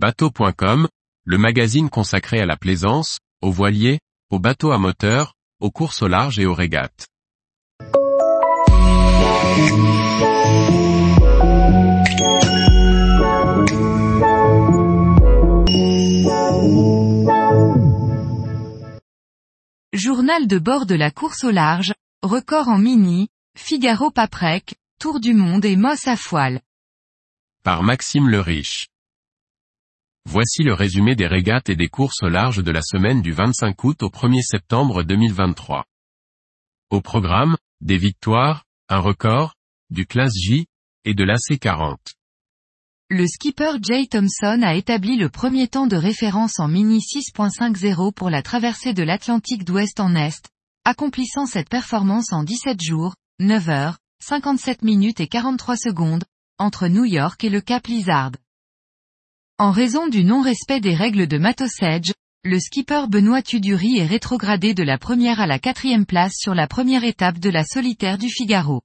Bateau.com, le magazine consacré à la plaisance, aux voiliers, aux bateaux à moteur, aux courses au large et aux régates. Journal de bord de la course au large, record en mini, Figaro Paprec, Tour du Monde et Moss à foile. Par Maxime le Riche. Voici le résumé des régates et des courses au large de la semaine du 25 août au 1er septembre 2023. Au programme, des victoires, un record, du classe J, et de l'AC40. Le skipper Jay Thompson a établi le premier temps de référence en Mini 6.50 pour la traversée de l'Atlantique d'ouest en est, accomplissant cette performance en 17 jours, 9 heures, 57 minutes et 43 secondes, entre New York et le Cap Lizard. En raison du non-respect des règles de Matosage, le skipper Benoît Tuduri est rétrogradé de la première à la quatrième place sur la première étape de la solitaire du Figaro.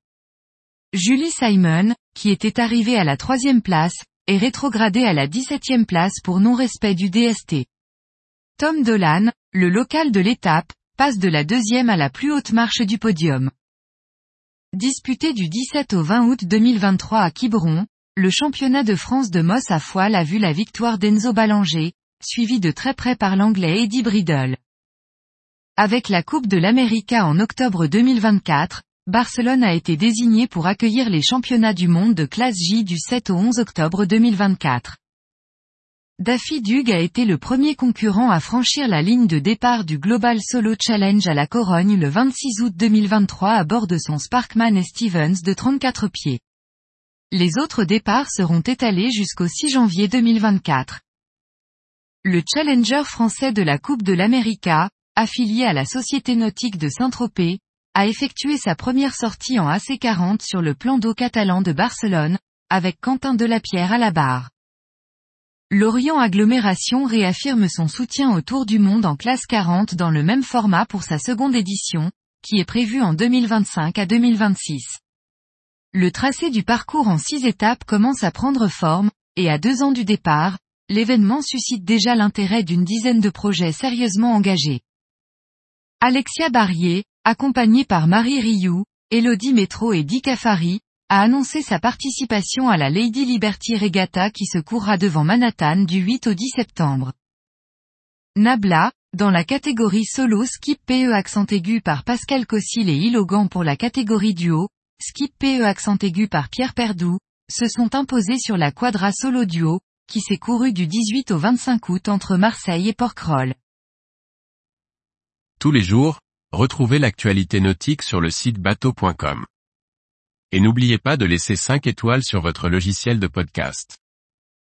Julie Simon, qui était arrivée à la troisième place, est rétrogradé à la 17e place pour non-respect du DST. Tom Dolan, le local de l'étape, passe de la deuxième à la plus haute marche du podium. Disputé du 17 au 20 août 2023 à Quiberon, le championnat de France de Moss à foile a vu la victoire d'Enzo Ballanger, suivi de très près par l'anglais Eddie Bridle. Avec la Coupe de l'América en octobre 2024, Barcelone a été désigné pour accueillir les championnats du monde de classe J du 7 au 11 octobre 2024. Daffy Dug a été le premier concurrent à franchir la ligne de départ du Global Solo Challenge à la Corogne le 26 août 2023 à bord de son Sparkman et Stevens de 34 pieds. Les autres départs seront étalés jusqu'au 6 janvier 2024. Le challenger français de la Coupe de l'América, affilié à la Société Nautique de Saint-Tropez, a effectué sa première sortie en AC40 sur le plan d'eau catalan de Barcelone, avec Quentin Delapierre à la barre. L'Orient Agglomération réaffirme son soutien au Tour du Monde en classe 40 dans le même format pour sa seconde édition, qui est prévue en 2025 à 2026. Le tracé du parcours en six étapes commence à prendre forme, et à deux ans du départ, l'événement suscite déjà l'intérêt d'une dizaine de projets sérieusement engagés. Alexia Barrier, accompagnée par Marie Rioux, Elodie Métro et Dick Afari, a annoncé sa participation à la Lady Liberty Regatta qui se courra devant Manhattan du 8 au 10 septembre. Nabla, dans la catégorie solo skip PE accent aigu par Pascal Cossil et Ilogan pour la catégorie duo, skip PE accent aigu par Pierre Perdou, se sont imposés sur la quadra solo duo, qui s'est couru du 18 au 25 août entre Marseille et Porquerolles. Tous les jours, Retrouvez l'actualité nautique sur le site bateau.com. Et n'oubliez pas de laisser 5 étoiles sur votre logiciel de podcast.